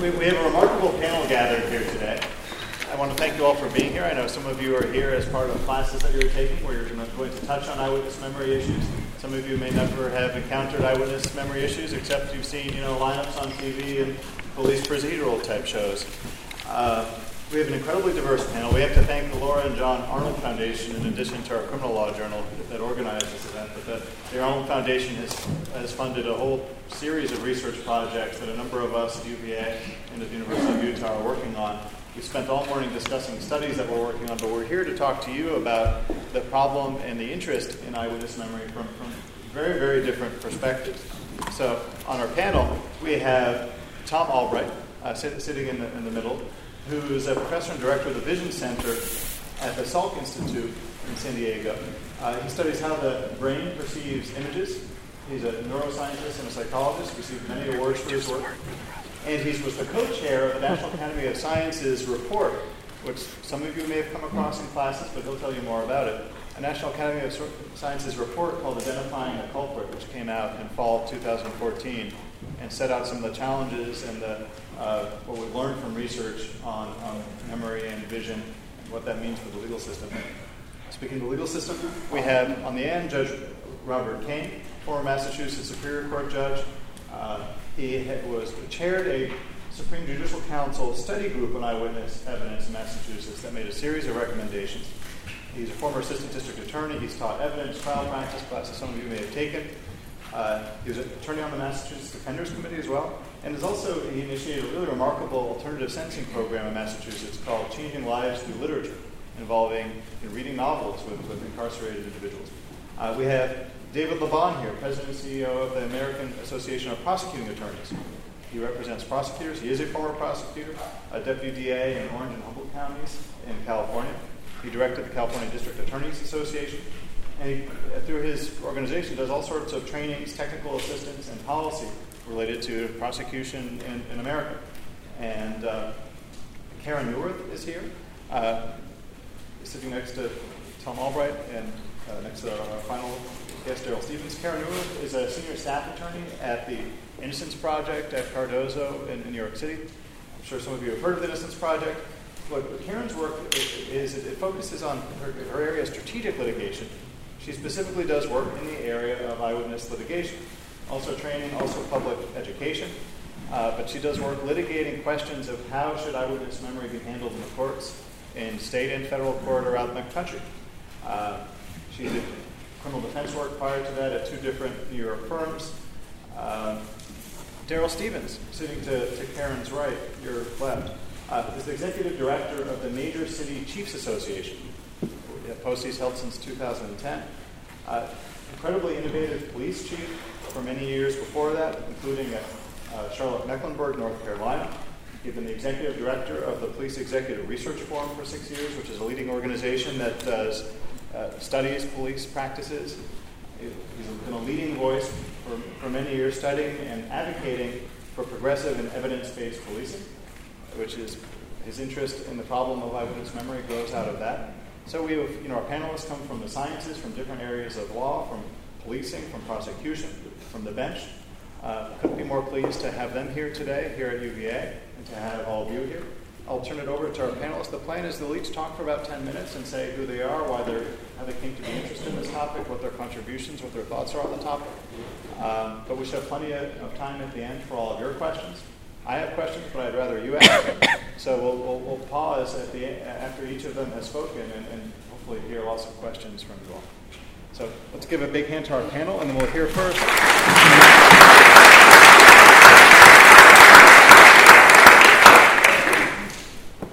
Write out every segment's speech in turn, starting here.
We, we have a remarkable panel gathered here today. I want to thank you all for being here. I know some of you are here as part of classes that you're taking where you're going to touch on eyewitness memory issues. Some of you may never have encountered eyewitness memory issues except you've seen, you know, lineups on TV and police procedural type shows. Uh, we have an incredibly diverse panel. We have to thank the Laura and John Arnold Foundation, in addition to our criminal law journal that organized this event. But the, the Arnold Foundation has, has funded a whole series of research projects that a number of us at UVA and at the University of Utah are working on. We spent all morning discussing studies that we're working on, but we're here to talk to you about the problem and the interest in eyewitness memory from, from very, very different perspectives. So on our panel, we have Tom Albright uh, sit, sitting in the, in the middle who is a professor and director of the Vision Center at the Salk Institute in San Diego. Uh, he studies how the brain perceives images. He's a neuroscientist and a psychologist, received many awards for his work. And he was the co-chair of the National Academy of Sciences report, which some of you may have come across in classes, but he'll tell you more about it. A National Academy of Sciences report called Identifying the Culprit, which came out in fall 2014 and set out some of the challenges and the uh, what we've learned from research on, on memory and vision and what that means for the legal system. Speaking of the legal system, we have on the end Judge Robert Kane, former Massachusetts Superior Court judge. Uh, he was chaired a Supreme Judicial Council study group on eyewitness evidence in Massachusetts that made a series of recommendations. He's a former assistant district attorney. He's taught evidence, trial practice classes some of you may have taken. Uh, he was an attorney on the Massachusetts Defenders Committee as well. And has also, initiated a really remarkable alternative sentencing program in Massachusetts called Changing Lives Through Literature, involving you know, reading novels with, with incarcerated individuals. Uh, we have David LaBahn here, President and CEO of the American Association of Prosecuting Attorneys. He represents prosecutors. He is a former prosecutor, a deputy DA in Orange and Humboldt counties in California. He directed the California District Attorneys Association. And he, through his organization, does all sorts of trainings, technical assistance, and policy related to prosecution in, in America. And uh, Karen Newirth is here, uh, sitting next to Tom Albright and uh, next to our final guest, Darrel Stephens. Karen Newirth is a senior staff attorney at the Innocence Project at Cardozo in, in New York City. I'm sure some of you have heard of the Innocence Project. What Karen's work is, is it focuses on her, her area of strategic litigation. She specifically does work in the area of eyewitness litigation also training, also public education. Uh, but she does work litigating questions of how should eyewitness memory be handled in the courts in state and federal court around the country. Uh, she did criminal defense work prior to that at two different New York firms. Uh, Darrel Stephens, sitting to, to, Karen's right, your left, uh, is the executive director of the Major City Chiefs Association. post he's held since 2010. Incredibly innovative police chief, for many years before that, including at uh, Charlotte Mecklenburg, North Carolina. He's been the executive director of the Police Executive Research Forum for six years, which is a leading organization that does uh, studies police practices. He's been a leading voice for, for many years studying and advocating for progressive and evidence-based policing, which is his interest in the problem of eyewitness memory grows out of that. So we have, you know, our panelists come from the sciences, from different areas of law, from policing, from prosecution, from the bench. Uh, couldn't be more pleased to have them here today, here at UVA, and to have all of you here. I'll turn it over to our panelists. The plan is they'll each talk for about 10 minutes and say who they are, why they're, how they came to be interested in this topic, what their contributions, what their thoughts are on the topic. Um, but we should have plenty of time at the end for all of your questions. I have questions, but I'd rather you ask them. So we'll, we'll, we'll pause at the, after each of them has spoken and, and hopefully hear lots of questions from you all. So let's give a big hand to our panel, and then we'll hear first.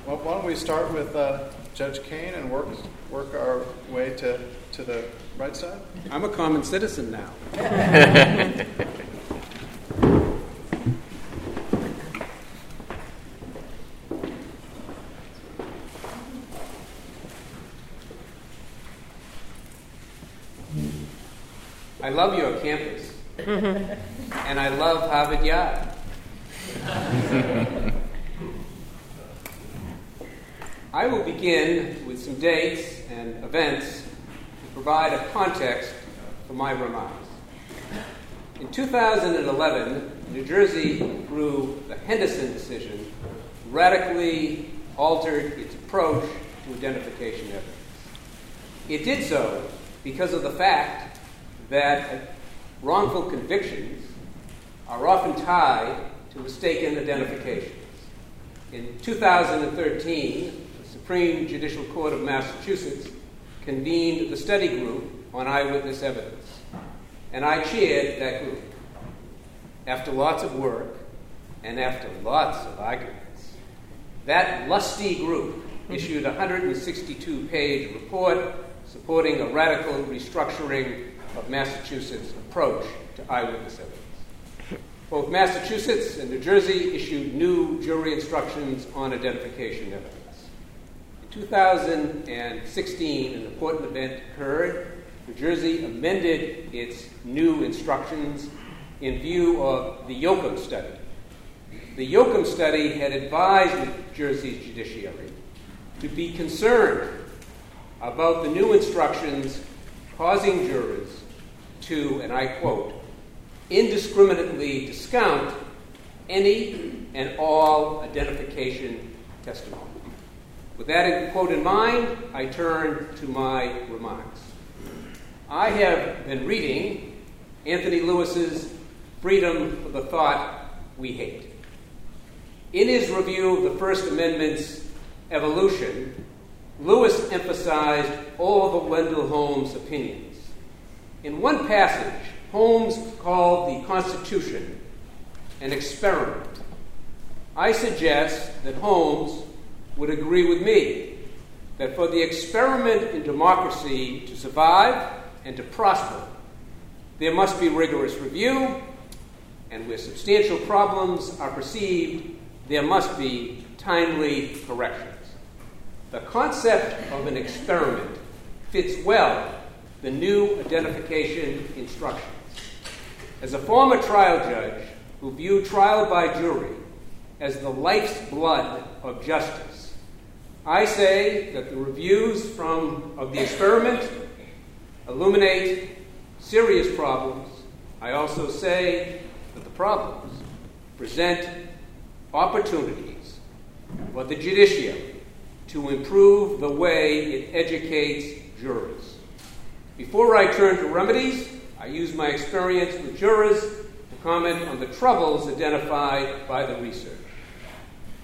Well, why don't we start with uh, Judge Kane and work work our way to, to the right side? I'm a common citizen now. I love your campus. And I love Harvard Yard. I will begin with some dates and events to provide a context for my remarks. In 2011, New Jersey, through the Henderson decision, radically altered its approach to identification evidence. It did so because of the fact that wrongful convictions are often tied to mistaken identifications. In 2013, the Supreme Judicial Court of Massachusetts convened the study group on eyewitness evidence, and I chaired that group. After lots of work and after lots of arguments, that lusty group issued a 162 page report supporting a radical restructuring of Massachusetts' approach to eyewitness evidence. Both Massachusetts and New Jersey issued new jury instructions on identification evidence. In 2016, an important event occurred. New Jersey amended its new instructions in view of the Yoakum study. The Yoakum study had advised New Jersey's judiciary to be concerned about the new instructions causing jurors to, and I quote, indiscriminately discount any and all identification testimony. With that quote in mind, I turn to my remarks. I have been reading Anthony Lewis's Freedom for the Thought We Hate. In his review of the First Amendment's evolution, Lewis emphasized all of Wendell Holmes' opinions. In one passage, Holmes called the Constitution an experiment. I suggest that Holmes would agree with me that for the experiment in democracy to survive and to prosper, there must be rigorous review, and where substantial problems are perceived, there must be timely corrections. The concept of an experiment fits well the new identification instructions. As a former trial judge who viewed trial by jury as the life's blood of justice, I say that the reviews from, of the experiment illuminate serious problems. I also say that the problems present opportunities for the judiciary to improve the way it educates jurors. Before I turn to remedies, I use my experience with jurors to comment on the troubles identified by the research.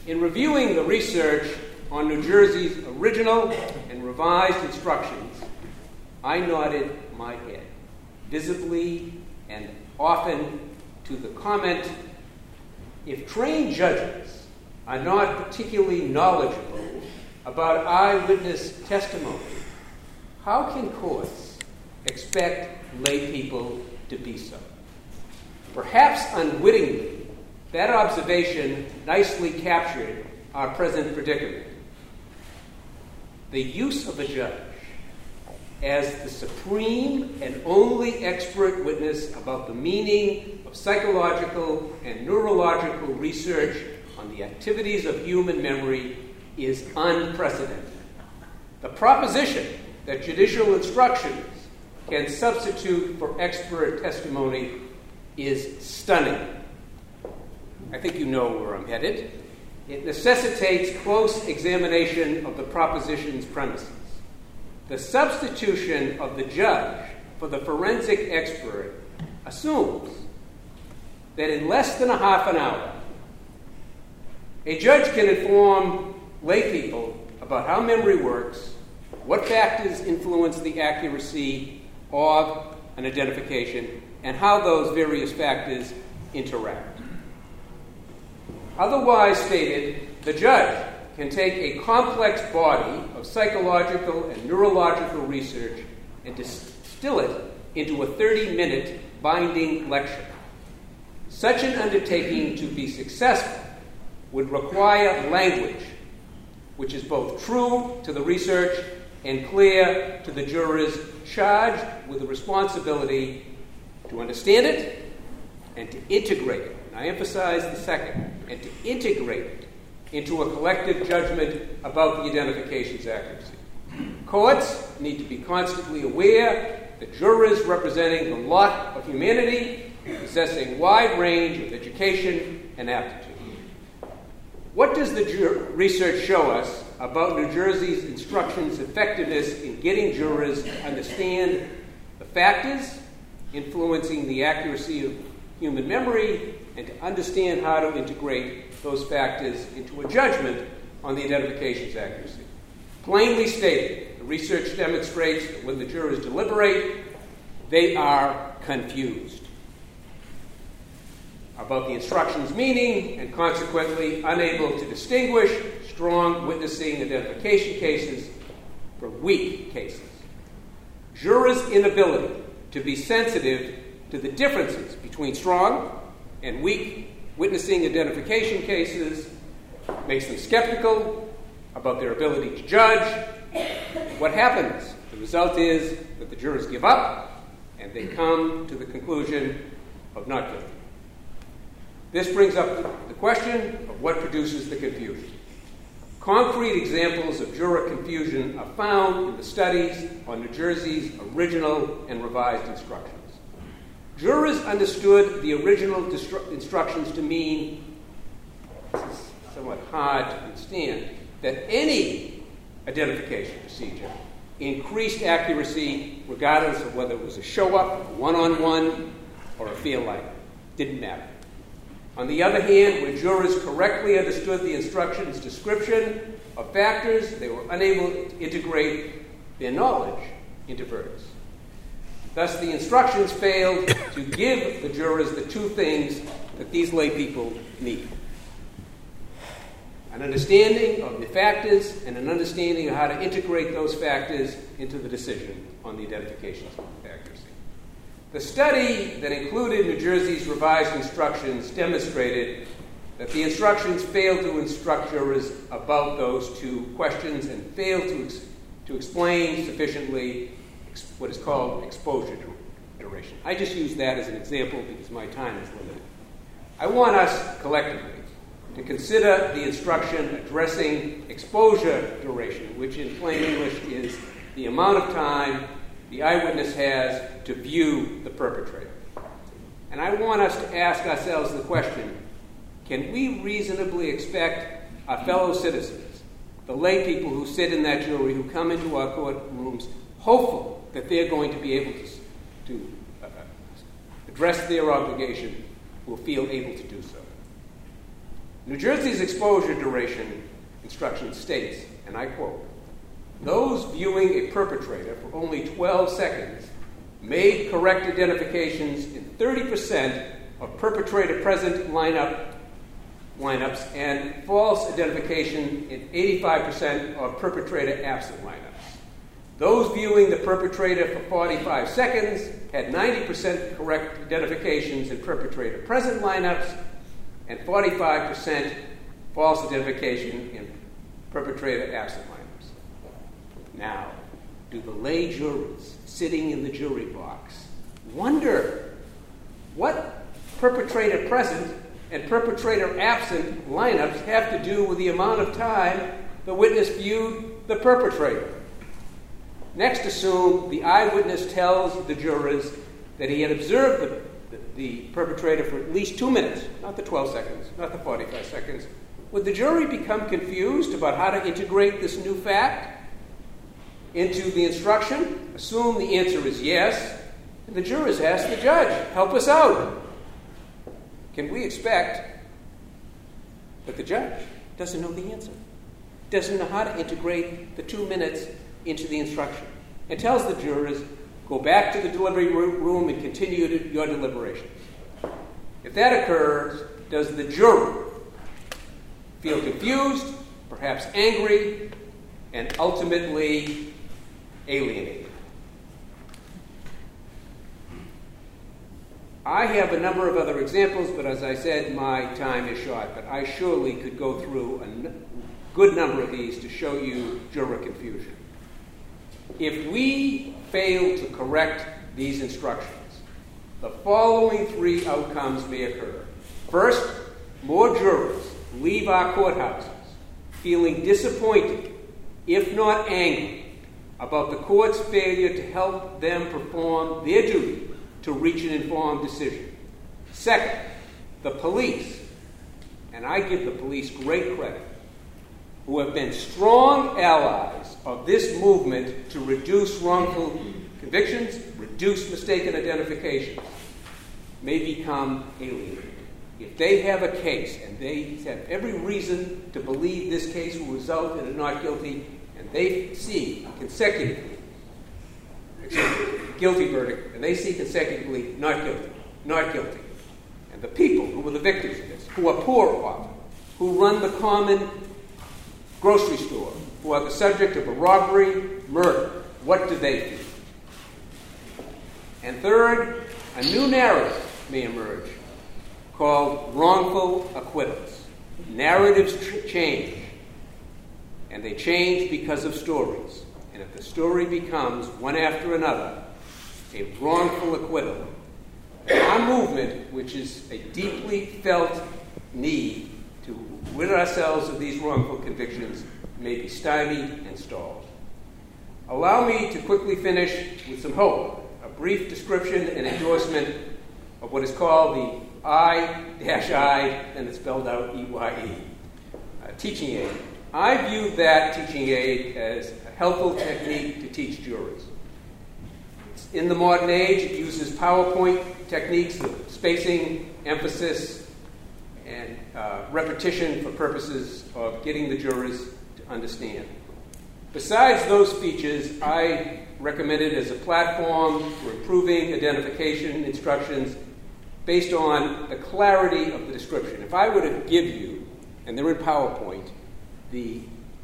In reviewing the research on New Jersey's original and revised instructions, I nodded my head, visibly and often, to the comment if trained judges are not particularly knowledgeable about eyewitness testimony, how can courts expect lay people to be so? Perhaps unwittingly, that observation nicely captured our present predicament. The use of a judge as the supreme and only expert witness about the meaning of psychological and neurological research on the activities of human memory is unprecedented. The proposition that judicial instructions can substitute for expert testimony is stunning. I think you know where I'm headed. It necessitates close examination of the proposition's premises. The substitution of the judge for the forensic expert assumes that in less than a half an hour, a judge can inform lay people about how memory works, what factors influence the accuracy of an identification, and how those various factors interact. Otherwise stated, the judge can take a complex body of psychological and neurological research and distill it into a 30 minute binding lecture. Such an undertaking to be successful would require language which is both true to the research and clear to the jurors charged with the responsibility to understand it and to integrate it. And I emphasize the second, and to integrate it into a collective judgment about the identification's accuracy. Courts need to be constantly aware that jurors representing the lot of humanity possess a wide range of education and aptitude. What does the research show us about New Jersey's instruction's effectiveness in getting jurors to understand the factors influencing the accuracy of human memory and to understand how to integrate those factors into a judgment on the identification's accuracy? Plainly stated, the research demonstrates that when the jurors deliberate, they are confused about the instruction's meaning and consequently unable to distinguish strong witnessing identification cases from weak cases. Jurors' inability to be sensitive to the differences between strong and weak witnessing identification cases makes them skeptical about their ability to judge. What happens? The result is that the jurors give up and they come to the conclusion of not guilty. This brings up the question of what produces the confusion. Concrete examples of juror confusion are found in the studies on New Jersey's original and revised instructions. Jurors understood the original distru- instructions to mean, this is somewhat hard to understand, that any identification procedure increased accuracy regardless of whether it was a show up, one on one, or a field light. Didn't matter. On the other hand, when jurors correctly understood the instruction's description of factors, they were unable to integrate their knowledge into verdicts. Thus, the instructions failed to give the jurors the two things that these lay people need an understanding of the factors and an understanding of how to integrate those factors into the decision on the identification accuracy. The study that included New Jersey's revised instructions demonstrated that the instructions failed to instruct jurors about those two questions and failed to, ex- to explain sufficiently ex- what is called exposure duration. I just use that as an example because my time is limited. I want us collectively to consider the instruction addressing exposure duration, which in plain English is the amount of time the eyewitness has to view the perpetrator. And I want us to ask ourselves the question can we reasonably expect our fellow citizens, the lay people who sit in that jury, who come into our courtrooms, hopeful that they're going to be able to, to uh, address their obligation, will feel able to do so? New Jersey's exposure duration instruction states, and I quote, those viewing a perpetrator for only 12 seconds made correct identifications in 30% of perpetrator present lineup lineups and false identification in 85% of perpetrator absent lineups. Those viewing the perpetrator for 45 seconds had 90% correct identifications in perpetrator present lineups and 45% false identification in perpetrator absent lineups. Now, do the lay jurors sitting in the jury box. Wonder what perpetrator present and perpetrator absent lineups have to do with the amount of time the witness viewed the perpetrator? Next, assume the eyewitness tells the jurors that he had observed the the perpetrator for at least two minutes, not the 12 seconds, not the 45 seconds, would the jury become confused about how to integrate this new fact into the instruction? Assume the answer is yes, and the jurors ask the judge, help us out. Can we expect that the judge doesn't know the answer, doesn't know how to integrate the two minutes into the instruction, and tells the jurors, Go back to the delivery room and continue your deliberations. If that occurs, does the juror feel confused, perhaps angry, and ultimately alienated? I have a number of other examples, but as I said, my time is short. But I surely could go through a good number of these to show you juror confusion. If we fail to correct these instructions, the following three outcomes may occur. First, more jurors leave our courthouses feeling disappointed, if not angry, about the court's failure to help them perform their duty to reach an informed decision. Second, the police, and I give the police great credit, who have been strong allies of this movement to reduce wrongful convictions, reduce mistaken identification, may become alienated. If they have a case and they have every reason to believe this case will result in a not guilty, they see consecutively guilty verdict, and they see consecutively not guilty, not guilty, and the people who were the victims of this, who are poor often, who run the common grocery store, who are the subject of a robbery, murder, what do they do? And third, a new narrative may emerge called wrongful acquittals. Narratives change, and they change because of stories. And if the story becomes, one after another, a wrongful acquittal, our movement, which is a deeply felt need to rid ourselves of these wrongful convictions, may be stymied and stalled. Allow me to quickly finish with some hope, a brief description and endorsement of what is called the I dash I, and it's spelled out E Y E. Uh, teaching aid. I view that teaching aid as a helpful technique to teach jurors. In the modern age, it uses PowerPoint techniques of spacing, emphasis, and uh, repetition for purposes of getting the jurors to understand. Besides those features, I recommend it as a platform for improving identification instructions based on the clarity of the description. If I were to give you, and they're in PowerPoint, the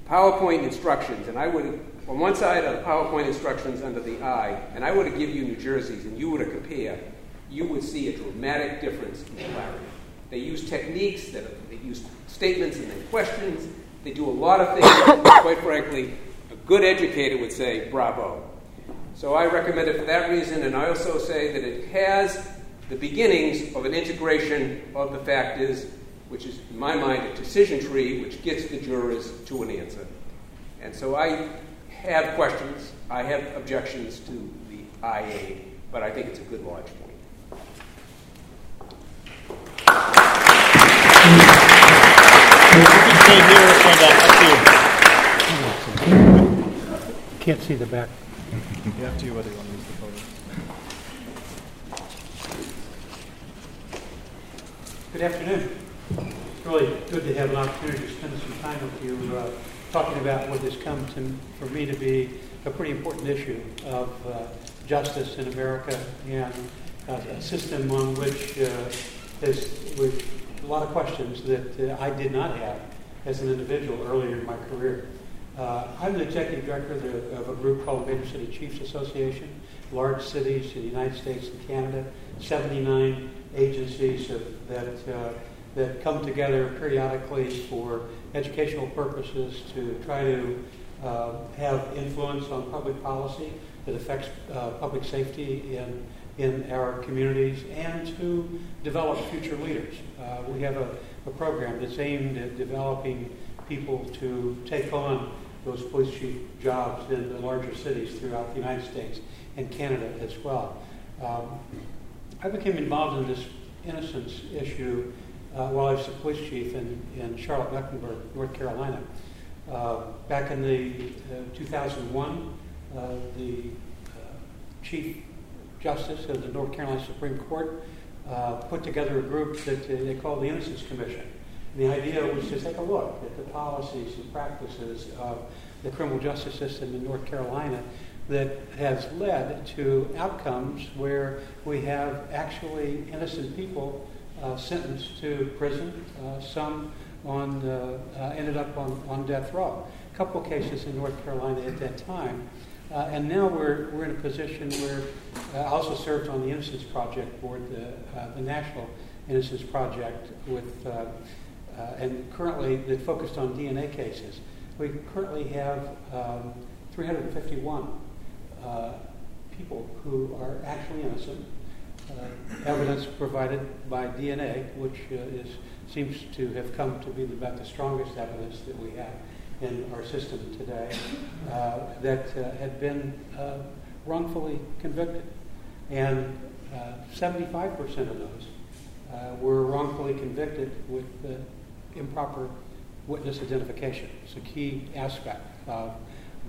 PowerPoint instructions, and I would, on one side of the PowerPoint instructions under the I, and I were to give you New Jersey's, and you were to compare, you would see a dramatic difference in clarity. They use techniques that are, they use statements and then questions. They do a lot of things. quite frankly, a good educator would say, bravo. So I recommend it for that reason, and I also say that it has the beginnings of an integration of the factors, which is, in my mind, a decision tree which gets the jurors to an answer. And so I have questions, I have objections to the IA, but I think it's a good launch point. Can't see the back. You have to whether you want to use the photo. Good afternoon. Really good to have an opportunity to spend some time with you uh, talking about what has come to, for me to be a pretty important issue of uh, justice in America and uh, a system on which uh, is with a lot of questions that uh, I did not have as an individual earlier in my career. Uh, I'm the executive director of, the, of, a group called Major City Chiefs Association, large cities in the United States and Canada, 79 agencies of, that, that come together periodically for educational purposes to try to uh, have influence on public policy that affects uh, public safety in, in our communities and to develop future leaders. Uh, we have a, a program that's aimed at developing people to take on those police chief jobs in the larger cities throughout the United States and Canada as well. Um, I became involved in this innocence issue while I was the police chief in, in Charlotte, Mecklenburg, North Carolina. Uh, back in the uh, 2001, uh, the uh, chief justice of the North Carolina Supreme Court uh, put together a group that they called the Innocence Commission. The idea was to take a look at the policies and practices of the criminal justice system in North Carolina that has led to outcomes where we have actually innocent people uh, sentenced to prison, uh, some on, uh, uh ended up on, on death row. A couple cases in North Carolina at that time. Uh, and now we're, we're in a position where uh, I also served on the Innocence Project Board, the, the National Innocence Project, with, and currently that focused on DNA cases. We currently have um, 351 uh, people who are actually innocent. Uh, evidence provided by DNA, which uh, is, seems to have come to be about the strongest evidence that we have in our system today, uh, that had been wrongfully convicted. And 75% of those uh, were wrongfully convicted with uh, improper witness identification. It's a key aspect of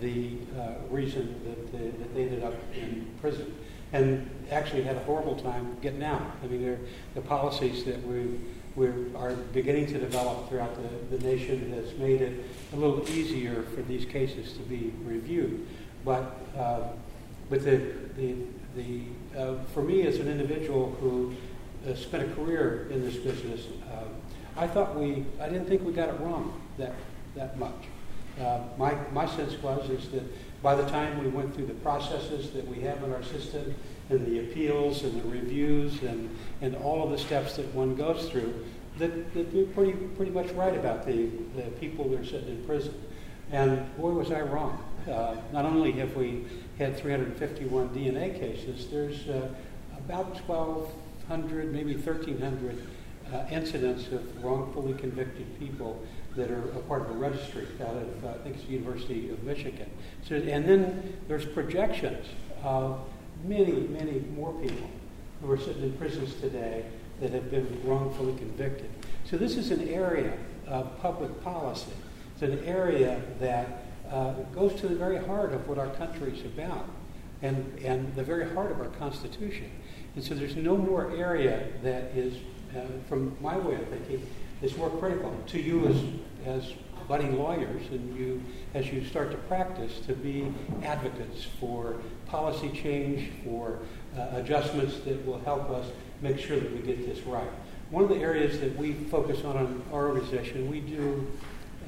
the uh, reason that that they ended up in prison and actually had a horrible time getting out. I mean, the policies that we we are beginning to develop throughout the, the nation has made it a little easier for these cases to be reviewed. But uh, but the the, the uh, for me as an individual who uh, spent a career in this business, um, I thought we I didn't think we got it wrong that that much. Uh, my my sense was is that by the time we went through the processes that we have in our system and the appeals and the reviews and, and all of the steps that one goes through, that, that they're pretty, pretty much right about the, the people that are sitting in prison. And boy, was I wrong. Uh, not only have we had 351 DNA cases, there's uh, about 1,200, maybe 1,300 uh, incidents of wrongfully convicted people that are a part of a registry out of, uh, I think it's the University of Michigan. So, and then there's projections of many, many more people who are sitting in prisons today that have been wrongfully convicted. So this is an area of public policy. It's an area that uh, goes to the very heart of what our country is about and, and the very heart of our Constitution. And so there's no more area that is, uh, from my way of thinking, is more critical to you as, as budding lawyers and you, as you start to practice, to be advocates for policy change, for uh, adjustments that will help us make sure that we get this right. One of the areas that we focus on in our organization, we do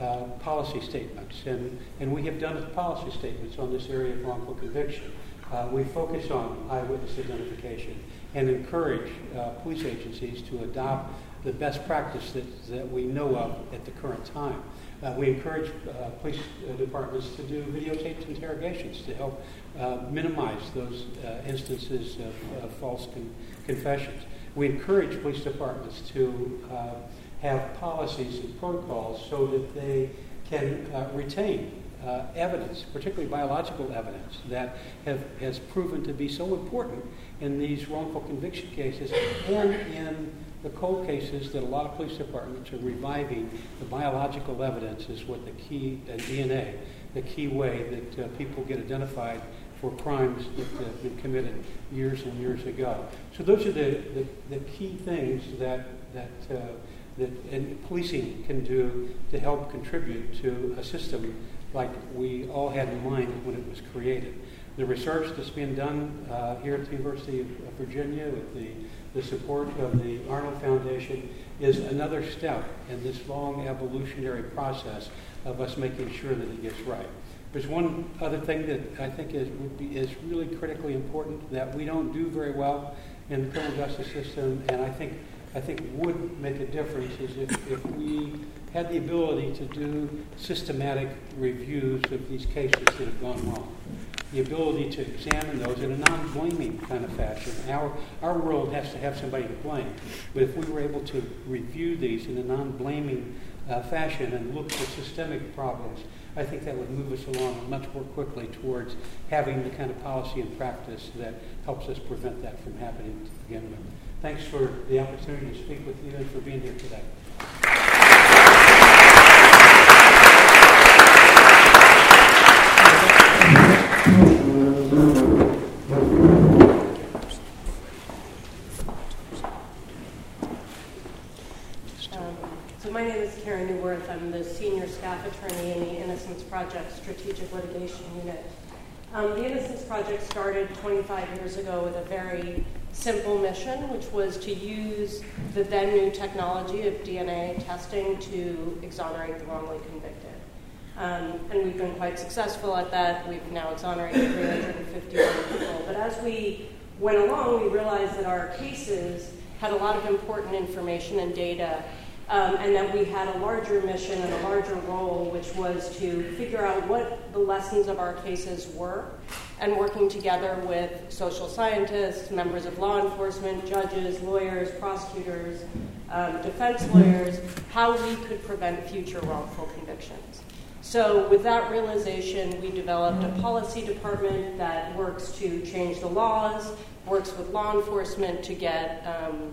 uh, policy statements, and, and we have done policy statements on this area of wrongful conviction. Uh, we focus on eyewitness identification and encourage uh, police agencies to adopt the best practice that, that we know of at the current time. Uh, we encourage uh, police uh, departments to do videotaped interrogations to help uh, minimize those uh, instances of false con- confessions. We encourage police departments to uh, have policies and protocols so that they can retain evidence, particularly biological evidence, that have, has proven to be so important in these wrongful conviction cases and in the cold cases that a lot of police departments are reviving, the biological evidence is what the key, uh, DNA, the key way that uh, people get identified for crimes that have been committed years and years ago. So those are the, the, the key things that, that, uh, that policing can do to help contribute to a system like we all had in mind when it was created. The research that's been done uh, here at the University of Virginia with the the support of the Arnold Foundation is another step in this long evolutionary process of us making sure that it gets right. There's one other thing that I think is, be, is really critically important that we don't do very well in the criminal justice system, and I think, I think would make a difference is if, if we had the ability to do systematic reviews of these cases that have gone wrong the ability to examine those in a non-blaming kind of fashion. Our, our world has to have somebody to blame. But if we were able to review these in a non-blaming uh, fashion and look for systemic problems, I think that would move us along much more quickly towards having the kind of policy and practice that helps us prevent that from happening to begin with. Thanks for the opportunity to speak with you and for being here today. Um, so my name is Karen Newirth. I'm the senior staff attorney in the Innocence Project Strategic Litigation Unit. Um, the Innocence Project started 25 years ago with a very simple mission, which was to use the then new technology of DNA testing to exonerate the wrongly convicted. Um, and we've been quite successful at that. We've now exonerated 351 people. But as we went along, we realized that our cases had a lot of important information and data um, and that we had a larger mission and a larger role, which was to figure out what the lessons of our cases were, and working together with social scientists, members of law enforcement, judges, lawyers, prosecutors, um, defense lawyers, how we could prevent future wrongful convictions. So, with that realization, we developed a policy department that works to change the laws, works with law enforcement to get um,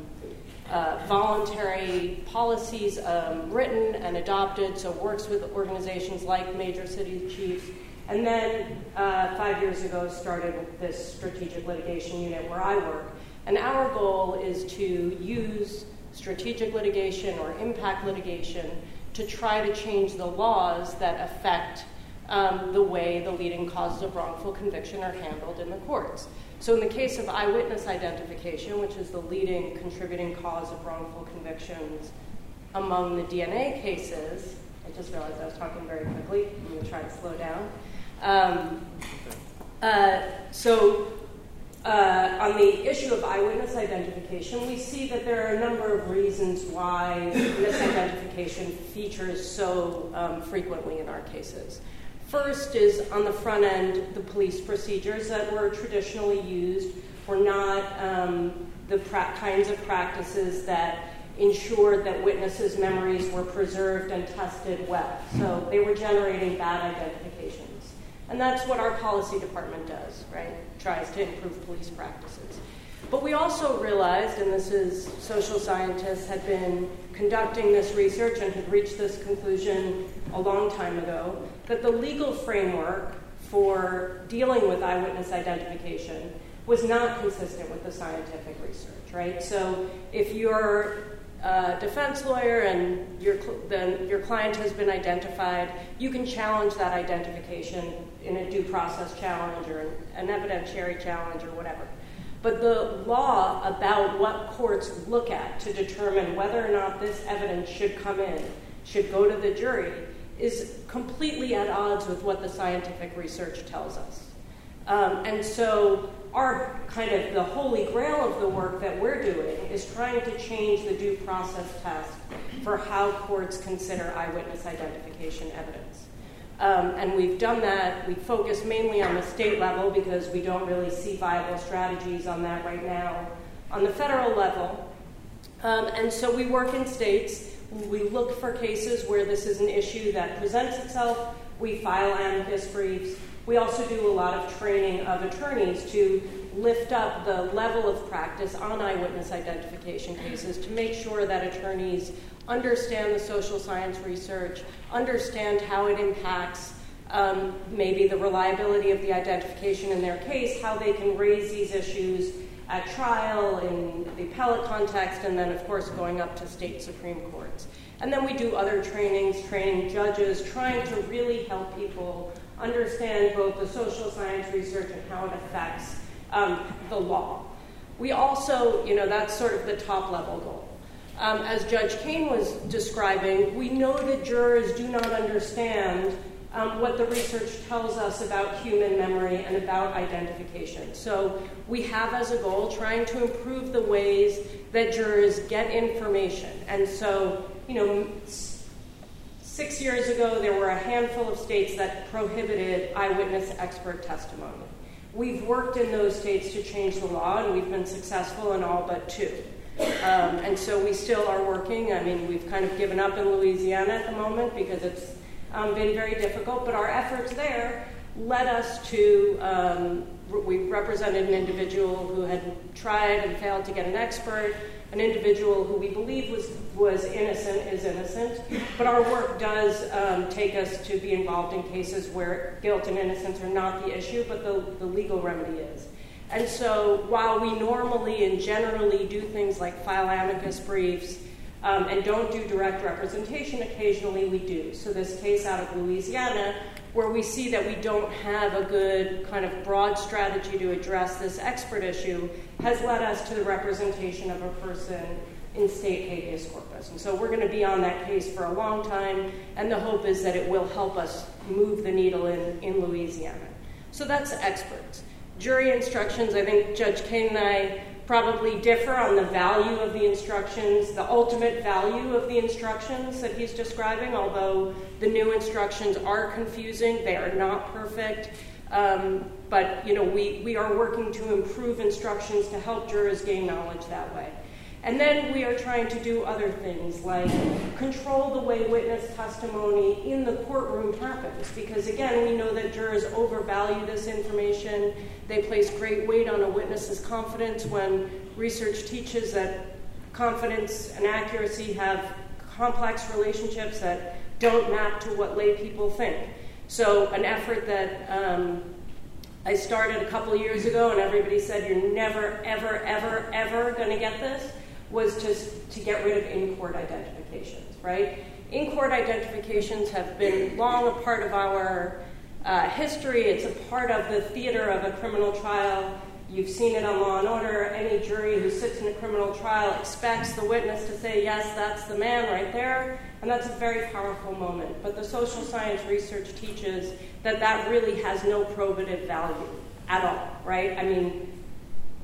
uh, voluntary policies um, written and adopted, so works with organizations like Major City Chiefs. And then uh, five years ago, started with this strategic litigation unit where I work. And our goal is to use strategic litigation or impact litigation to try to change the laws that affect um, the way the leading causes of wrongful conviction are handled in the courts. So, in the case of eyewitness identification, which is the leading contributing cause of wrongful convictions among the DNA cases, I just realized I was talking very quickly. I'm going to try to slow down. Um, uh, so, uh, on the issue of eyewitness identification, we see that there are a number of reasons why misidentification features so um, frequently in our cases. First is on the front end, the police procedures that were traditionally used were not um, the pra- kinds of practices that ensured that witnesses' memories were preserved and tested well. So they were generating bad identifications. And that's what our policy department does, right? Tries to improve police practices. But we also realized, and this is social scientists had been conducting this research and had reached this conclusion a long time ago, that the legal framework for dealing with eyewitness identification was not consistent with the scientific research, right? So if you're defense lawyer and your, then your client has been identified, you can challenge that identification in a due process challenge or an evidentiary challenge or whatever. But the law about what courts look at to determine whether or not this evidence should come in, should go to the jury, is completely at odds with what the scientific research tells us. Um, and so, our kind of the holy grail of the work that we're doing is trying to change the due process test for how courts consider eyewitness identification evidence. Um, and we've done that. We focus mainly on the state level because we don't really see viable strategies on that right now. On the federal level, um, and so we work in states we look for cases where this is an issue that presents itself. We file amicus briefs. We also do a lot of training of attorneys to lift up the level of practice on eyewitness identification cases to make sure that attorneys understand the social science research, understand how it impacts um, maybe the reliability of the identification in their case, how they can raise these issues at trial in the appellate context, and then, of course, going up to state Supreme Courts. And then we do other trainings, training judges, trying to really help people understand both the social science research and how it affects um, the law. We also, you know, that's sort of the top level goal. Um, as Judge Kane was describing, we know that jurors do not understand um, what the research tells us about human memory and about identification. So we have as a goal trying to improve the ways that jurors get information. And so, you know, six years ago, there were a handful of states that prohibited eyewitness expert testimony. We've worked in those states to change the law, and we've been successful in all but two. Um, and so we still are working. I mean, we've kind of given up in Louisiana at the moment because it's um, been very difficult, but our efforts there led us to, um, we represented an individual who had tried and failed to get an expert, an individual who we believe was, was innocent is innocent, but our work does um, take us to be involved in cases where guilt and innocence are not the issue, but the, the legal remedy is. And so while we normally and generally do things like file amicus briefs, um, and don't do direct representation. Occasionally we do. So, this case out of Louisiana, where we see that we don't have a good kind of broad strategy to address this expert issue, has led us to the representation of a person in state habeas corpus. And so, we're going to be on that case for a long time, and the hope is that it will help us move the needle in, in Louisiana. So, that's experts. Jury instructions, I think Judge Kane and I probably differ on the value of the instructions, the ultimate value of the instructions that he's describing, although the new instructions are confusing, they are not perfect. Um, but you know, we, we are working to improve instructions to help jurors gain knowledge that way. And then we are trying to do other things like control the way witness testimony in the courtroom happens. Because again, we know that jurors overvalue this information. They place great weight on a witness's confidence when research teaches that confidence and accuracy have complex relationships that don't map to what lay people think. So, an effort that um, I started a couple years ago, and everybody said, You're never, ever, ever, ever going to get this, was just to get rid of in court identifications, right? In court identifications have been long a part of our uh, history, it's a part of the theater of a criminal trial. You've seen it on Law and Order. Any jury who sits in a criminal trial expects the witness to say, Yes, that's the man right there. And that's a very powerful moment. But the social science research teaches that that really has no probative value at all, right? I mean,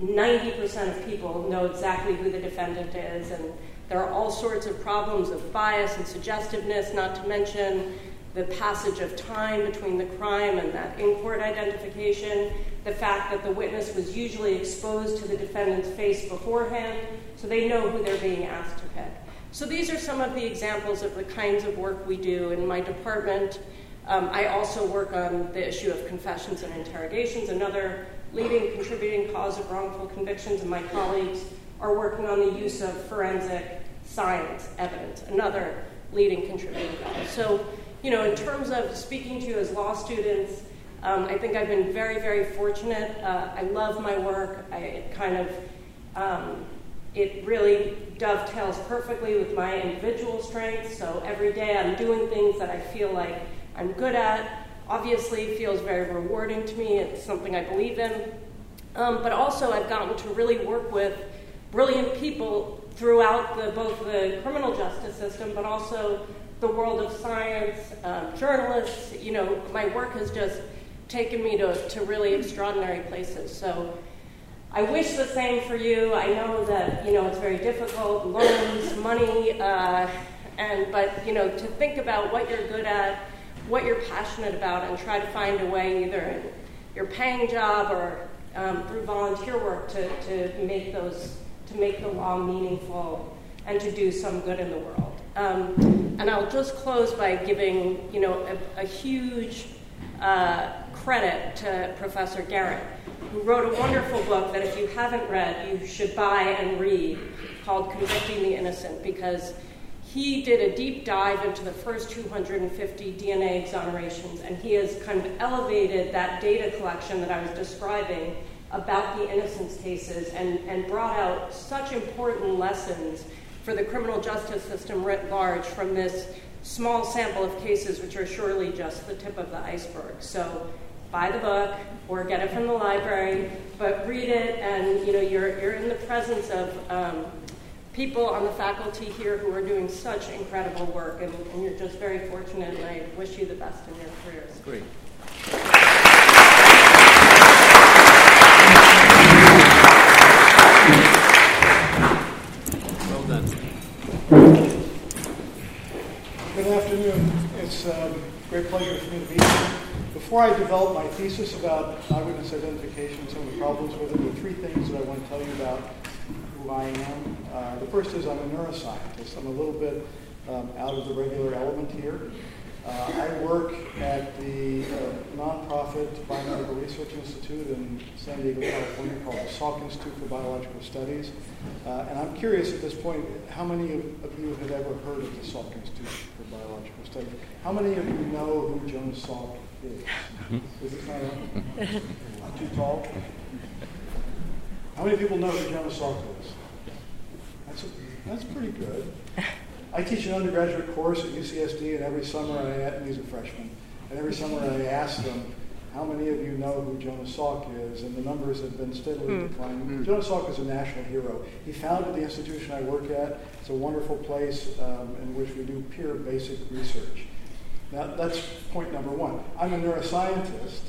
90% of people know exactly who the defendant is, and there are all sorts of problems of bias and suggestiveness, not to mention the passage of time between the crime and that in court identification, the fact that the witness was usually exposed to the defendant's face beforehand, so they know who they're being asked to pick. So these are some of the examples of the kinds of work we do in my department. Um, I also work on the issue of confessions and interrogations, another leading contributing cause of wrongful convictions, and my colleagues are working on the use of forensic science evidence, another leading contributing cause. So, you know, in terms of speaking to you as law students, um, I think I've been very, very fortunate. Uh, I love my work. I, kind of um, it really dovetails perfectly with my individual strengths. So every day I'm doing things that I feel like I'm good at. Obviously, feels very rewarding to me. It's something I believe in. Um, but also, I've gotten to really work with brilliant people throughout the, both the criminal justice system, but also the world of science, um, journalists. You know, my work has just taken me to, to really extraordinary places. So I wish the same for you. I know that you know it's very difficult, loans, money, uh, and but you know to think about what you're good at, what you're passionate about, and try to find a way either in your paying job or um, through volunteer work to, to make those to make the law meaningful and to do some good in the world. Um, and I'll just close by giving you know a, a huge uh, credit to Professor Garrett who wrote a wonderful book that if you haven't read, you should buy and read called Convicting the Innocent because he did a deep dive into the first 250 DNA exonerations and he has kind of elevated that data collection that I was describing about the innocence cases and, and brought out such important lessons for the criminal justice system writ large from this small sample of cases, which are surely just the tip of the iceberg. So buy the book or get it from the library, but read it, and you know you're you're in the presence of um, people on the faculty here who are doing such incredible work, and, and, you're just very fortunate. And I wish you the best in your careers. Great. Well done. Good afternoon. It's a um, great pleasure for me to be here. Before I develop my thesis about eyewitness identification and some of the problems with it, there are three things that I want to tell you about who I am. Uh, the first is I'm a neuroscientist. I'm a little bit um, out of the regular element here. Uh, I work at the uh, nonprofit Biomedical Research Institute in San Diego, California, called the Salk Institute for Biological Studies. Uh, and I'm curious at this point, how many of you have ever heard of the Salk Institute for Biological Studies? How many of you know who Jonas Salk is. Is it kind of too tall? How many people know who Jonas Salk is? That's, a, that's pretty good. I teach an undergraduate course at UCSD, and every summer I, and he's a freshman, and every summer I ask them, how many of you know who Jonas Salk is? And the numbers have been steadily mm. declining. Mm. Jonas Salk is a national hero. He founded the institution I work at. It's a wonderful place um, in which we do peer basic research. Now, that's point number one. I'm a neuroscientist,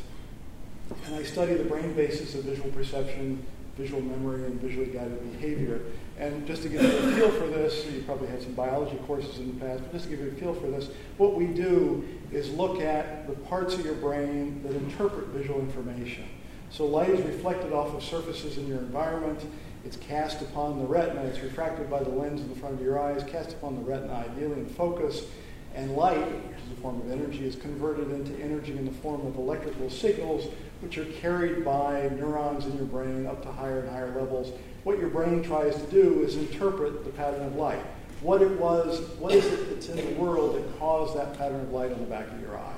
and I study the brain basis of visual perception, visual memory, and visually guided behavior. And just to give you a feel for this, you probably had some biology courses in the past, but just to give you a feel for this, what we do is look at the parts of your brain that interpret visual information. So light is reflected off of surfaces in your environment. It's cast upon the retina. It's refracted by the lens in the front of your eyes, cast upon the retina, ideally in focus, And light, a form of energy, is converted into energy in the form of electrical signals, which are carried by neurons in your brain up to higher and higher levels. What your brain tries to do is interpret the pattern of light. What it was, what is it that's in the world that caused that pattern of light on the back of your eye?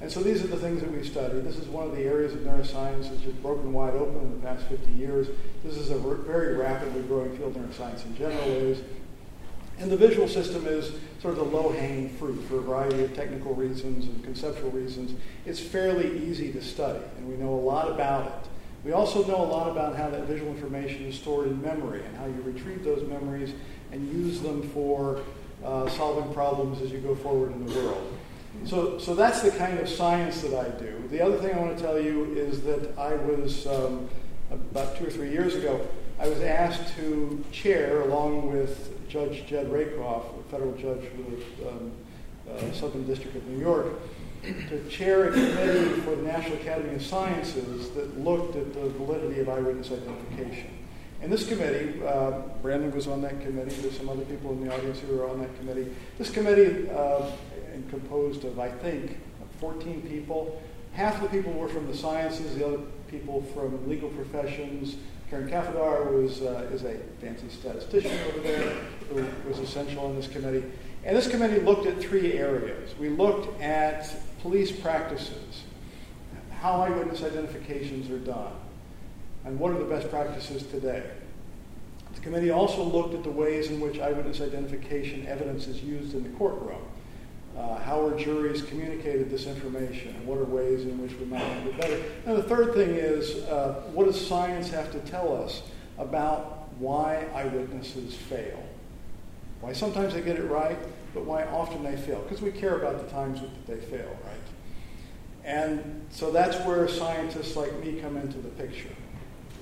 And so these are the things that we study. This is one of the areas of neuroscience that's just broken wide open in the past 50 years. This is a very rapidly growing field neuroscience in general is. And the visual system is sort of the low-hanging fruit for a variety of technical reasons and conceptual reasons. It's fairly easy to study, and we know a lot about it. We also know a lot about how that visual information is stored in memory and how you retrieve those memories and use them for uh, solving problems as you go forward in the world. So, so that's the kind of science that I do. The other thing I want to tell you is that I was, um, about two or three years ago, I was asked to chair, along with Judge Jed Rakoff, a federal judge for the um, uh, Southern District of New York, to chair a committee for the National Academy of Sciences that looked at the validity of eyewitness identification. And this committee, uh, Brandon was on that committee. There's some other people in the audience who are on that committee. This committee uh, composed of, I think, 14 people. Half the people were from the sciences, the other people from legal professions. Karen Kafadar was, uh, is a fancy statistician over there who was essential in this committee. And this committee looked at three areas. We looked at police practices, how eyewitness identifications are done, and what are the best practices today. The committee also looked at the ways in which eyewitness identification evidence is used in the courtroom. Uh, how are juries communicated this information, and what are ways in which we might do it better? And the third thing is, uh, what does science have to tell us about why eyewitnesses fail? Why sometimes they get it right, but why often they fail? Because we care about the times that they fail, right? And so that's where scientists like me come into the picture.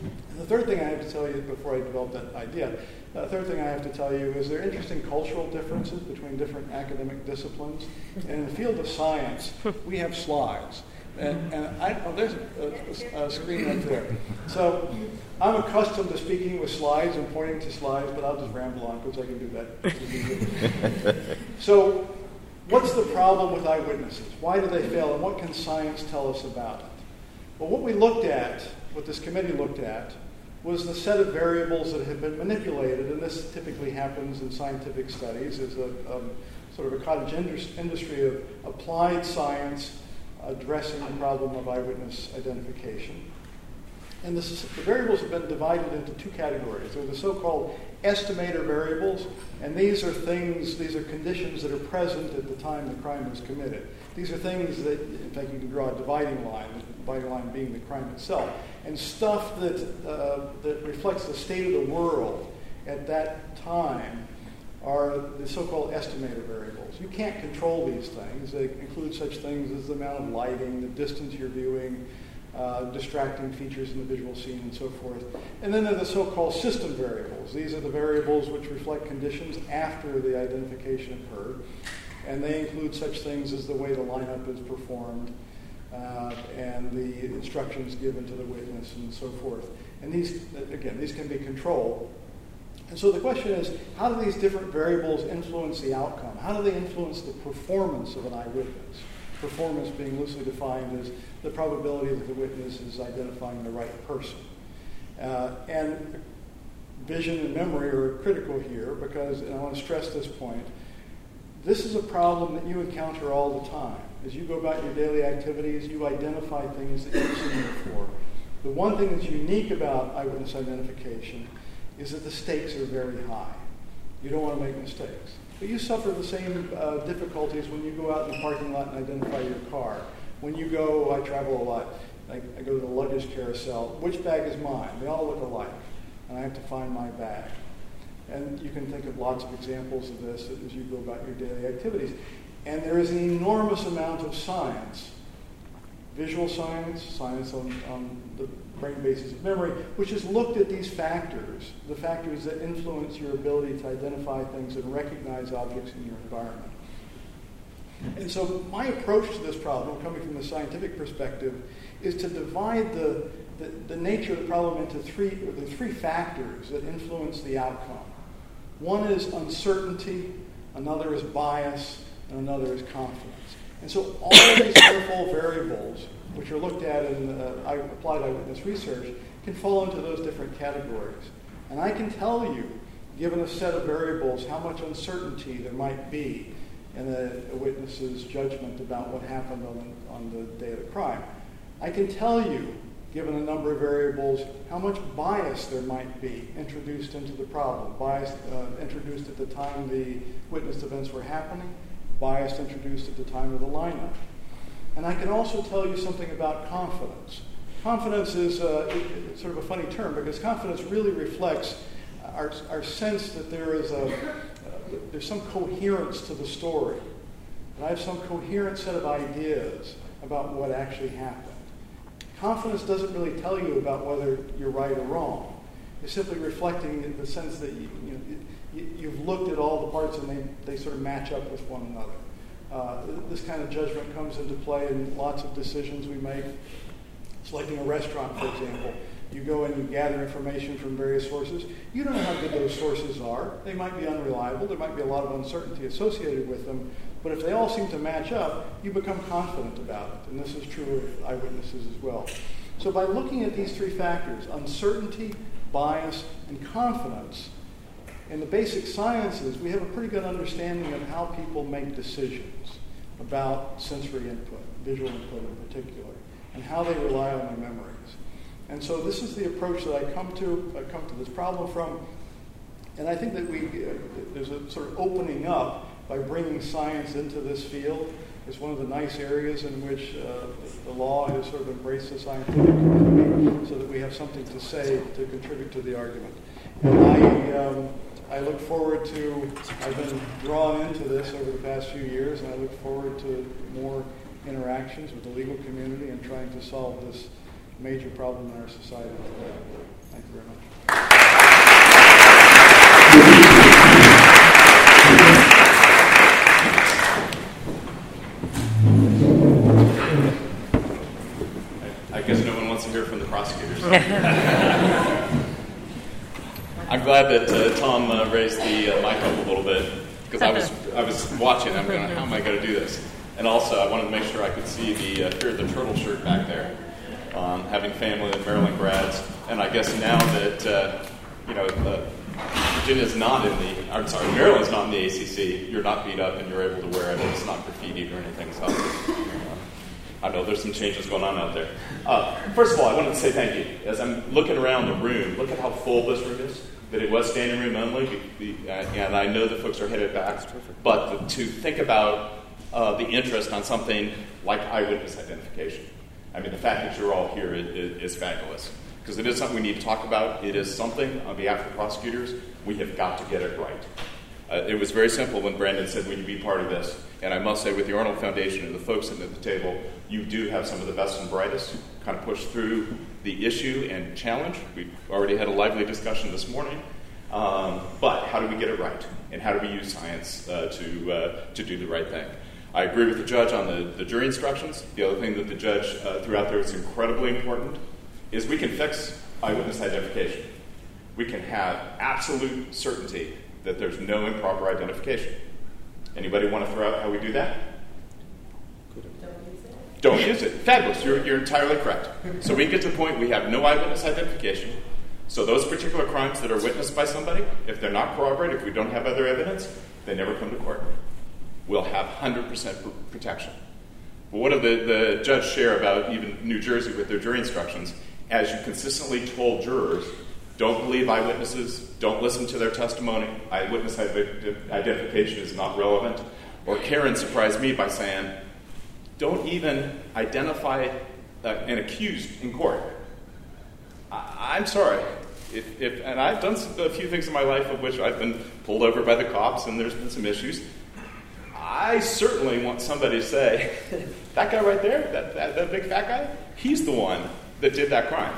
And the third thing I have to tell you before I develop that idea, the third thing I have to tell you is there are interesting cultural differences between different academic disciplines. And in the field of science, we have slides. And, and I, oh, there's a, a, a, screen right there. So I'm accustomed to speaking with slides and pointing to slides, but I'll just ramble on because I can do that. so, what's the problem with eyewitnesses? Why do they fail, and what can science tell us about it? Well, what we looked at, what this committee looked at, was the set of variables that had been manipulated, and this typically happens in scientific studies, is a um, sort of a cottage industry of applied science addressing the problem of eyewitness identification. And this, the variables have been divided into two categories. There are the so-called estimator variables, and these are things, these are conditions that are present at the time the crime was committed. These are things that, in fact, you can draw a dividing line, the dividing line being the crime itself, and stuff that, uh, that reflects the state of the world at that time are the so-called estimator variables. You can't control these things. They include such things as the amount of lighting, the distance you're viewing, uh, distracting features in the visual scene, and so forth. And then there are the so-called system variables. These are the variables which reflect conditions after the identification occurred. And they include such things as the way the lineup is performed, uh, and the instructions given to the witness, and so forth. And these, again, these can be controlled and so the question is, how do these different variables influence the outcome? How do they influence the performance of an eyewitness? Performance being loosely defined as the probability that the witness is identifying the right person. Uh, and vision and memory are critical here because, and I want to stress this point, this is a problem that you encounter all the time. As you go about your daily activities, you identify things that you've seen before. The one thing that's unique about eyewitness identification is that the stakes are very high. You don't want to make mistakes. But you suffer the same uh, difficulties when you go out in the parking lot and identify your car. When you go, I travel a lot. I, I go to the luggage carousel. Which bag is mine? They all look alike. And I have to find my bag. And you can think of lots of examples of this as you go about your daily activities. And there is an enormous amount of science visual science, science on, on the brain basis of memory, which has looked at these factors, the factors that influence your ability to identify things and recognize objects in your environment. And so my approach to this problem, coming from the scientific perspective, is to divide the, the, the nature of the problem into three, the three factors that influence the outcome. One is uncertainty, another is bias, and another is confidence. And so all of these careful variables, which are looked at in uh, applied eyewitness research, can fall into those different categories. And I can tell you, given a set of variables, how much uncertainty there might be in a, a witness's judgment about what happened on, on the day of the crime. I can tell you, given a number of variables, how much bias there might be introduced into the problem. Bias uh, introduced at the time the witness events were happening, bias introduced at the time of the lineup. And I can also tell you something about confidence. Confidence is uh, sort of a funny term because confidence really reflects our, our sense that there is a, uh, there's some coherence to the story. And I have some coherent set of ideas about what actually happened. Confidence doesn't really tell you about whether you're right or wrong. It's simply reflecting the sense that you, you know, you, have looked at all the parts and they, they sort of match up with one another. Uh, this kind of judgment comes into play in lots of decisions we make. Selecting a restaurant, for example. You go and you gather information from various sources. You don't know how good those sources are. They might be unreliable. There might be a lot of uncertainty associated with them. But if they all seem to match up, you become confident about it. And this is true of eyewitnesses as well. So by looking at these three factors, uncertainty, bias, and confidence, in the basic sciences, we have a pretty good understanding of how people make decisions about sensory input, visual input in particular, and how they rely on their memories. And so this is the approach that I come to, I come to this problem from. And I think that we, uh, there's a sort of opening up by bringing science into this field. It's one of the nice areas in which uh, the law has sort of embraced the scientific community so that we have something to say to contribute to the argument. And I, um, I look forward to, I've been drawn into this over the past few years, and I look forward to more interactions with the legal community and trying to solve this major problem in our society today. Thank you very much. I guess no one wants to hear from the prosecutors. I'm glad that uh, Tom uh, raised the uh, mic up a little bit because I was I was watching. I'm going, how am I going to do this? And also, I wanted to make sure I could see the uh, Fear the Turtle shirt back there. Um, having family in Maryland grads, and I guess now that uh, you know Virginia's not in the, I'm sorry, Maryland's not in the ACC, you're not beat up and you're able to wear it. It's not graffitied or anything. So uh, I know there's some changes going on out there. Uh, first of all, I wanted to say thank you. As I'm looking around the room, look at how full this room is that it was standing room only, uh, and I know that folks are headed back. But to think about uh, the interest on something like eyewitness identification, I mean, the fact that you're all here is, is fabulous because it is something we need to talk about. It is something on behalf of prosecutors we have got to get it right. Uh, it was very simple when Brandon said, "Will you be part of this?" And I must say, with the Arnold Foundation and the folks at the table, you do have some of the best and brightest kind of push through the issue and challenge. We've already had a lively discussion this morning. Um, but how do we get it right? And how do we use science uh, to, uh, to do the right thing? I agree with the judge on the, the jury instructions. The other thing that the judge uh, threw out there incredibly important is we can fix eyewitness identification. We can have absolute certainty that there's no improper identification. Anybody want to throw out how we do that? Don't use it. Fabulous. You're, you're entirely correct. So we get to the point we have no eyewitness identification. So those particular crimes that are witnessed by somebody, if they're not corroborated, if we don't have other evidence, they never come to court. We'll have 100% protection. But what did the, the judge share about even New Jersey with their jury instructions? As you consistently told jurors, don't believe eyewitnesses, don't listen to their testimony, eyewitness identification is not relevant. Or Karen surprised me by saying, don't even identify uh, an accused in court. I, am sorry. If, if, and I've done a few things in my life of which I've been pulled over by the cops and there's been some issues. I certainly want somebody to say, that guy right there, that, that, that big fat guy, he's the one that did that crime.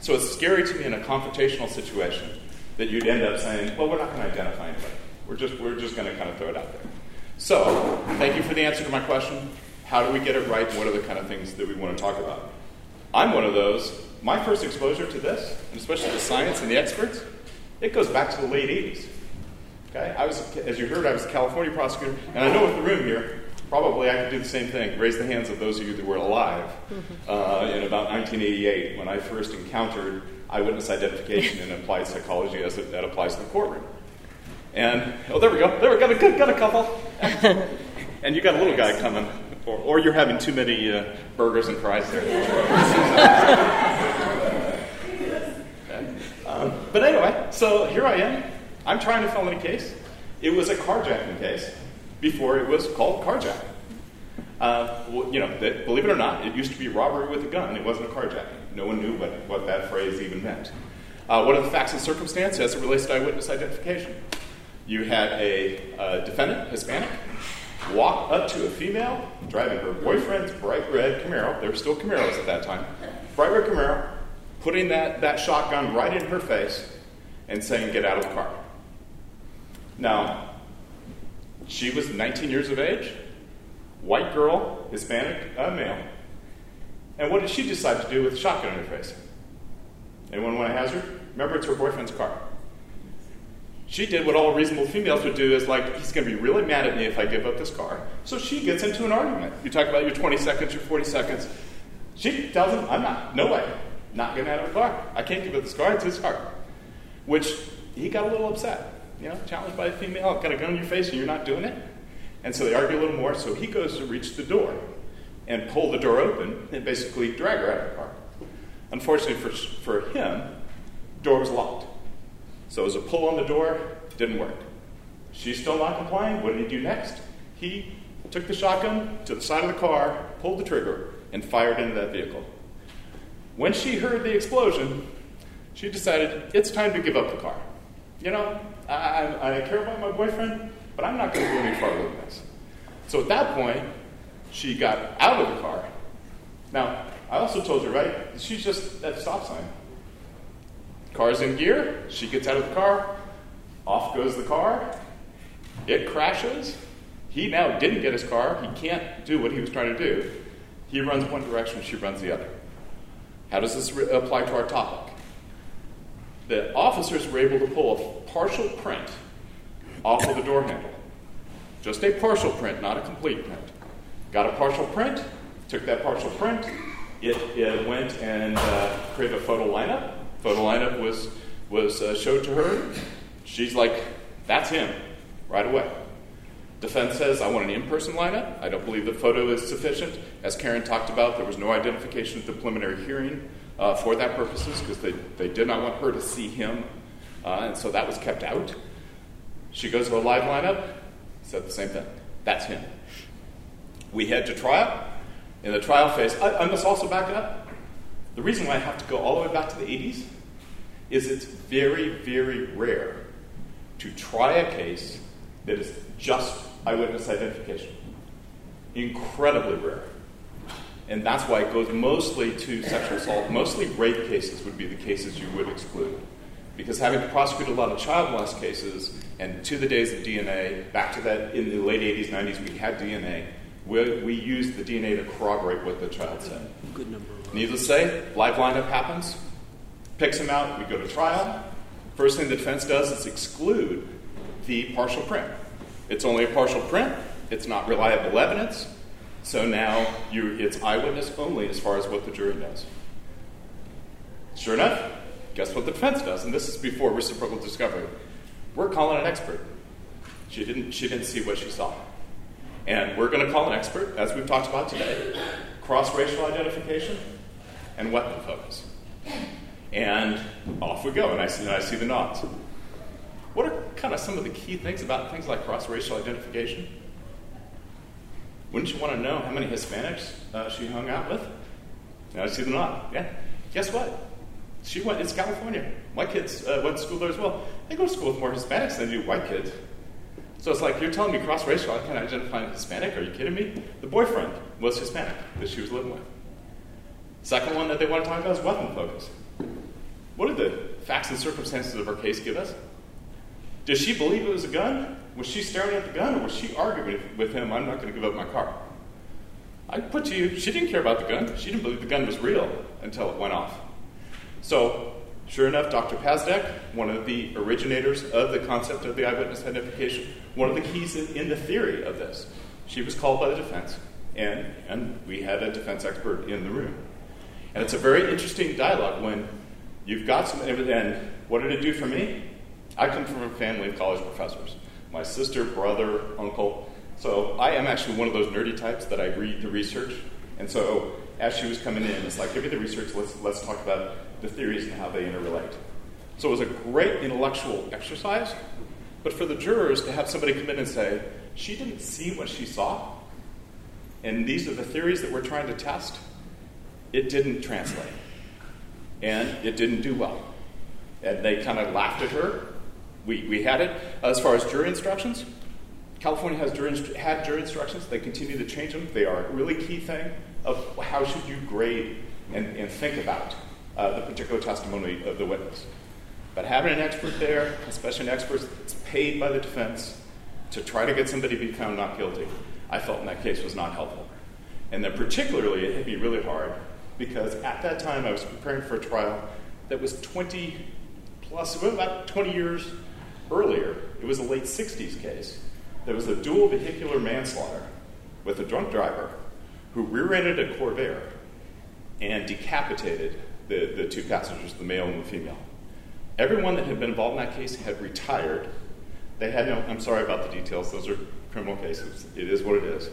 So it's scary to me in a confrontational situation that you'd end up saying, well, we're not going to identify anybody. We're just, we're just going to kind of throw it out there. So, thank you for the answer to my question. How do we get it right? What are the kind of things that we want to talk about? I'm one of those. My first exposure to this, and especially the science and the experts, it goes back to the late 80s. Okay? I was, as you heard, I was a California prosecutor, and I know with the room here, probably I could do the same thing. Raise the hands of those of you that were alive uh, in about 1988 when I first encountered eyewitness identification in applied psychology as it, that applies to the courtroom. And oh, there we go. There we go. Got, got a couple. and you got a little guy coming, or, or you're having too many uh, burgers and fries there. um, but anyway, so here I am. I'm trying to film a case. It was a carjacking case before it was called carjacking. Uh, well, you know, that, believe it or not, it used to be robbery with a gun. It wasn't a carjacking. No one knew what, what that phrase even meant. Uh, what are the facts and circumstances as it relates to eyewitness identification? You had a uh, defendant, Hispanic, walk up to a female driving her boyfriend's bright red Camaro. They were still Camaros at that time. Bright red Camaro, putting that, that shotgun right in her face and saying, Get out of the car. Now, she was 19 years of age, white girl, Hispanic male. And what did she decide to do with the shotgun in her face? Anyone want to hazard? Remember, it's her boyfriend's car. She did what all reasonable females would do is like, he's going to be really mad at me if I give up this car. So she gets into an argument. You talk about your 20 seconds, your 40 seconds. She tells him, I'm not, no way, not getting out of the car. I can't give up this car, it's his car. Which he got a little upset. You know, challenged by a female, oh, got a gun in your face and you're not doing it. And so they argue a little more, so he goes to reach the door and pull the door open and basically drag her out of the car. Unfortunately for, for him, door was locked. So it was a pull on the door, didn't work. She's still not complying. What did he do next? He took the shotgun to the side of the car, pulled the trigger, and fired into that vehicle. When she heard the explosion, she decided it's time to give up the car. You know, I, I, care about my boyfriend, but I'm not going to go any farther than this. So at that point, she got out of the car. Now, I also told you, right? She's just at a stop sign. Car's in gear. She gets out of the car. Off goes the car. It crashes. He now didn't get his car. He can't do what he was trying to do. He runs one direction, she runs the other. How does this re- apply to our topic? The officers were able to pull a partial print off of the door handle. Just a partial print, not a complete print. Got a partial print, took that partial print, it, it went and uh, created a photo lineup. Photo lineup was, was uh, showed to her. She's like, that's him, right away. Defense says, I want an in person lineup. I don't believe the photo is sufficient. As Karen talked about, there was no identification at the preliminary hearing uh, for that purposes because they, they did not want her to see him, uh, and so that was kept out. She goes to a live lineup, said the same thing. That's him. We head to trial. In the trial phase, I, I must also back up. The reason why I have to go all the way back to the 80s is it's very, very rare to try a case that is just eyewitness identification. Incredibly rare. And that's why it goes mostly to sexual assault. Mostly rape cases would be the cases you would exclude. Because having prosecuted a lot of child molest cases, and to the days of DNA, back to that in the late 80s, 90s, we had DNA. We, we used the DNA to corroborate what the child said. Good number. Needless to say, live lineup happens, picks him out, we go to trial. First thing the defense does is exclude the partial print. It's only a partial print, it's not reliable evidence, so now you, it's eyewitness only as far as what the jury knows. Sure enough, guess what the defense does? And this is before reciprocal discovery. We're calling an expert. She didn't, she didn't see what she saw. And we're going to call an expert, as we've talked about today, cross racial identification and weapon focus. And off we go, and I see, and I see the nods. What are kind of some of the key things about things like cross racial identification? Wouldn't you want to know how many Hispanics uh, she hung out with? See the nod. Yeah. Guess what? She went, it's California. My kids uh, went to school there as well. They go to school with more Hispanics than do white kids. So it's like, you're telling me cross racial, I can't identify a Hispanic? Are you kidding me? The boyfriend was Hispanic that she was living with. Second one that they want to talk about is weapon focus. What did the facts and circumstances of her case give us? Does she believe it was a gun? Was she staring at the gun, or was she arguing with him, I'm not going to give up my car? I put to you, she didn't care about the gun. She didn't believe the gun was real until it went off. So Sure enough, Dr. Pezdek, one of the originators of the concept of the eyewitness identification, one of the keys in the theory of this, she was called by the defense, and, and we had a defense expert in the room. And it's a very interesting dialogue when you've got some, and what did it do for me? I come from a family of college professors. My sister, brother, uncle. So I am actually one of those nerdy types that I read the research. And so as she was coming in, it's like, give me the research, let's, let's talk about the theories and how they interrelate. So it was a great intellectual exercise, but for the jurors to have somebody come in and say, she didn't see what she saw, and these are the theories that we're trying to test, it didn't translate. And it didn't do well. And they kind of laughed at her. We, we had it. As far as jury instructions, California has jury, had jury instructions. They continue to change them. They are a really key thing of how should you grade and, and think about uh, the particular testimony of the witness. But having an expert there, especially an expert that's paid by the defense to try to get somebody to be found not guilty, I felt in that case was not helpful. And then particularly, it hit me really hard because at that time I was preparing for a trial that was 20 plus, about 20 years earlier. It was a late 60s case. There was a dual vehicular manslaughter with a drunk driver who rear ended a Corvair and decapitated the, the two passengers, the male and the female. Everyone that had been involved in that case had retired. They had no, I'm sorry about the details, those are criminal cases. It is what it is.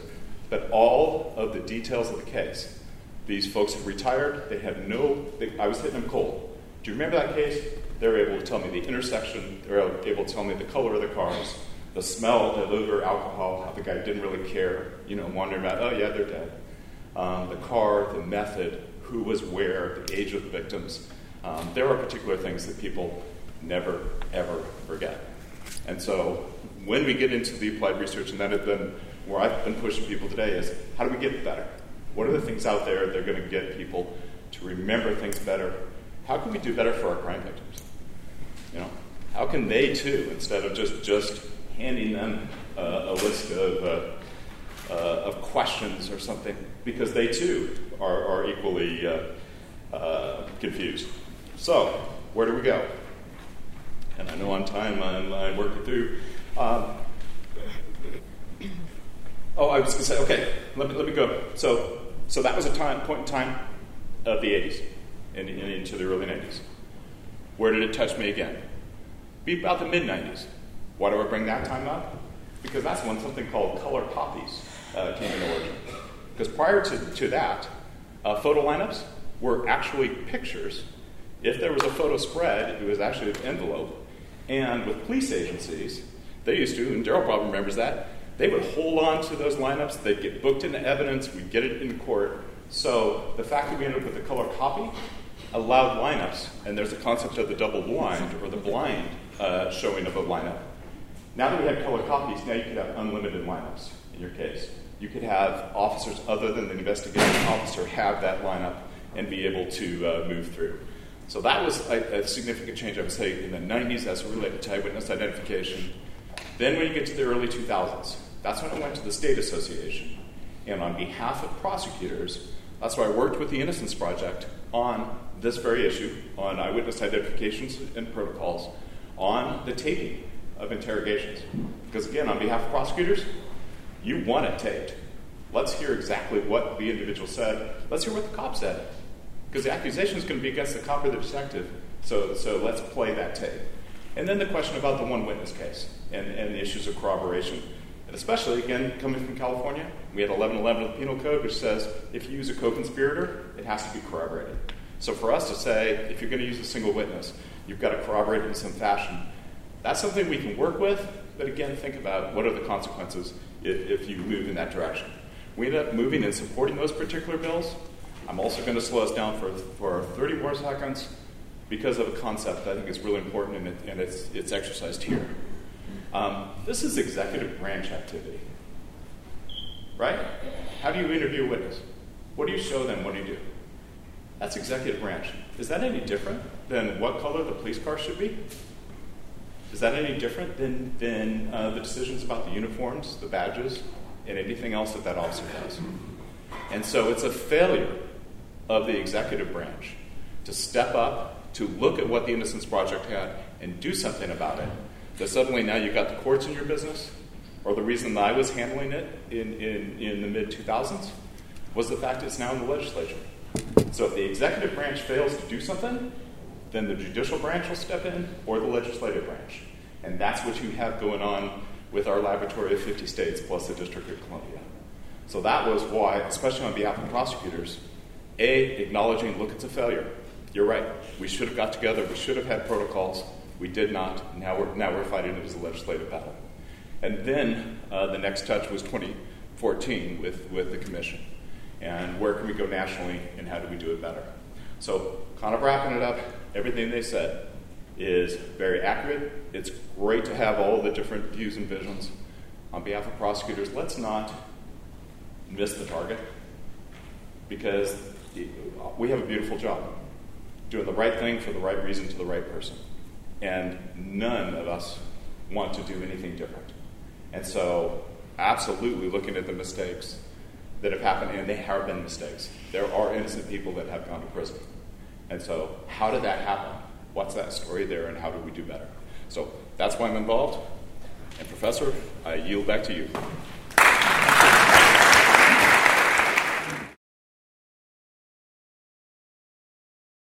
But all of the details of the case, these folks had retired. They had no, they, I was hitting them cold. Do you remember that case? They were able to tell me the intersection, They're able to tell me the color of the cars, the smell, the odor, alcohol, how the guy didn't really care, you know, wondering about, oh yeah, they're dead. Um, the car, the method, who was where, the age of the victims. Um, there are particular things that people never, ever forget. And so when we get into the applied research, and that has been where I've been pushing people today, is how do we get better? What are the things out there that are going to get people to remember things better? How can we do better for our crime victims? You know, how can they too, instead of just just handing them uh, a list of uh, uh, of questions or something, because they too are, are equally uh, uh, confused. So, where do we go? And I know on time I'm, I'm working through. Um, oh, I was going to say, okay, let me, let me go. So, so that was a time, point in time of the 80s and, and into the early 90s. Where did it touch me again? Be about the mid 90s. Why do I bring that time up? Because that's when something called color copies uh, came into origin. Because prior to, to that, uh, photo lineups were actually pictures. If there was a photo spread, it was actually an envelope. And with police agencies, they used to, and Darrel probably remembers that, they would hold on to those lineups, they'd get booked into evidence, we'd get it in court. So the fact that we ended up with a color copy allowed lineups, and there's a concept of the double blind or the blind uh, showing of a lineup. Now that we have color copies, now you could have unlimited lineups in your case. You could have officers other than the investigating officer have that lineup and be able to uh, move through. So that was a, a, significant change, I would say, in the 90s as related to eyewitness identification. Then when you get to the early 2000s, that's when I went to the State Association. And on behalf of prosecutors, that's why I worked with the Innocence Project on this very issue, on eyewitness identifications and protocols, on the taping of interrogations. Because again, on behalf of prosecutors, you want it taped. Let's hear exactly what the individual said. Let's hear what the cop said. Because the accusation is going to be against the cop or the detective. So, so let's play that tape. And then the question about the one witness case and, and the issues of corroboration. And especially, again, coming from California, we had 1111 of the Penal Code, which says if you use a co conspirator, it has to be corroborated. So for us to say, if you're going to use a single witness, you've got to corroborate it in some fashion. That's something we can work with, but again, think about what are the consequences if, if you move in that direction. We end up moving and supporting those particular bills. I'm also going to slow us down for, for 30 more seconds because of a concept I think is really important and, it, and it's, it's exercised here. Um, this is executive branch activity, right? How do you interview a witness? What do you show them? What do you do? That's executive branch. Is that any different than what color the police car should be? Is that any different than, than uh, the decisions about the uniforms, the badges, and anything else that that officer does? And so it's a failure of the executive branch to step up to look at what the Innocence Project had and do something about it, that suddenly now you've got the courts in your business, or the reason that I was handling it in, in, in the mid 2000s was the fact it's now in the legislature. So if the executive branch fails to do something, then the judicial branch will step in or the legislative branch. And that's what you have going on with our laboratory of 50 states plus the District of Columbia. So that was why, especially on behalf of prosecutors, A, acknowledging, look, it's a failure. You're right. We should have got together. We should have had protocols. We did not. Now we're, now we're fighting it as a legislative battle. And then uh, the next touch was 2014 with, with the commission. And where can we go nationally and how do we do it better? So, kind of wrapping it up, everything they said is very accurate. It's great to have all the different views and visions. On behalf of prosecutors, let's not miss the target because we have a beautiful job doing the right thing for the right reason to the right person. And none of us want to do anything different. And so, absolutely looking at the mistakes that have happened, and they have been mistakes. There are innocent people that have gone to prison. And so, how did that happen? What's that story there, and how do we do better? So, that's why I'm involved. And, Professor, I yield back to you.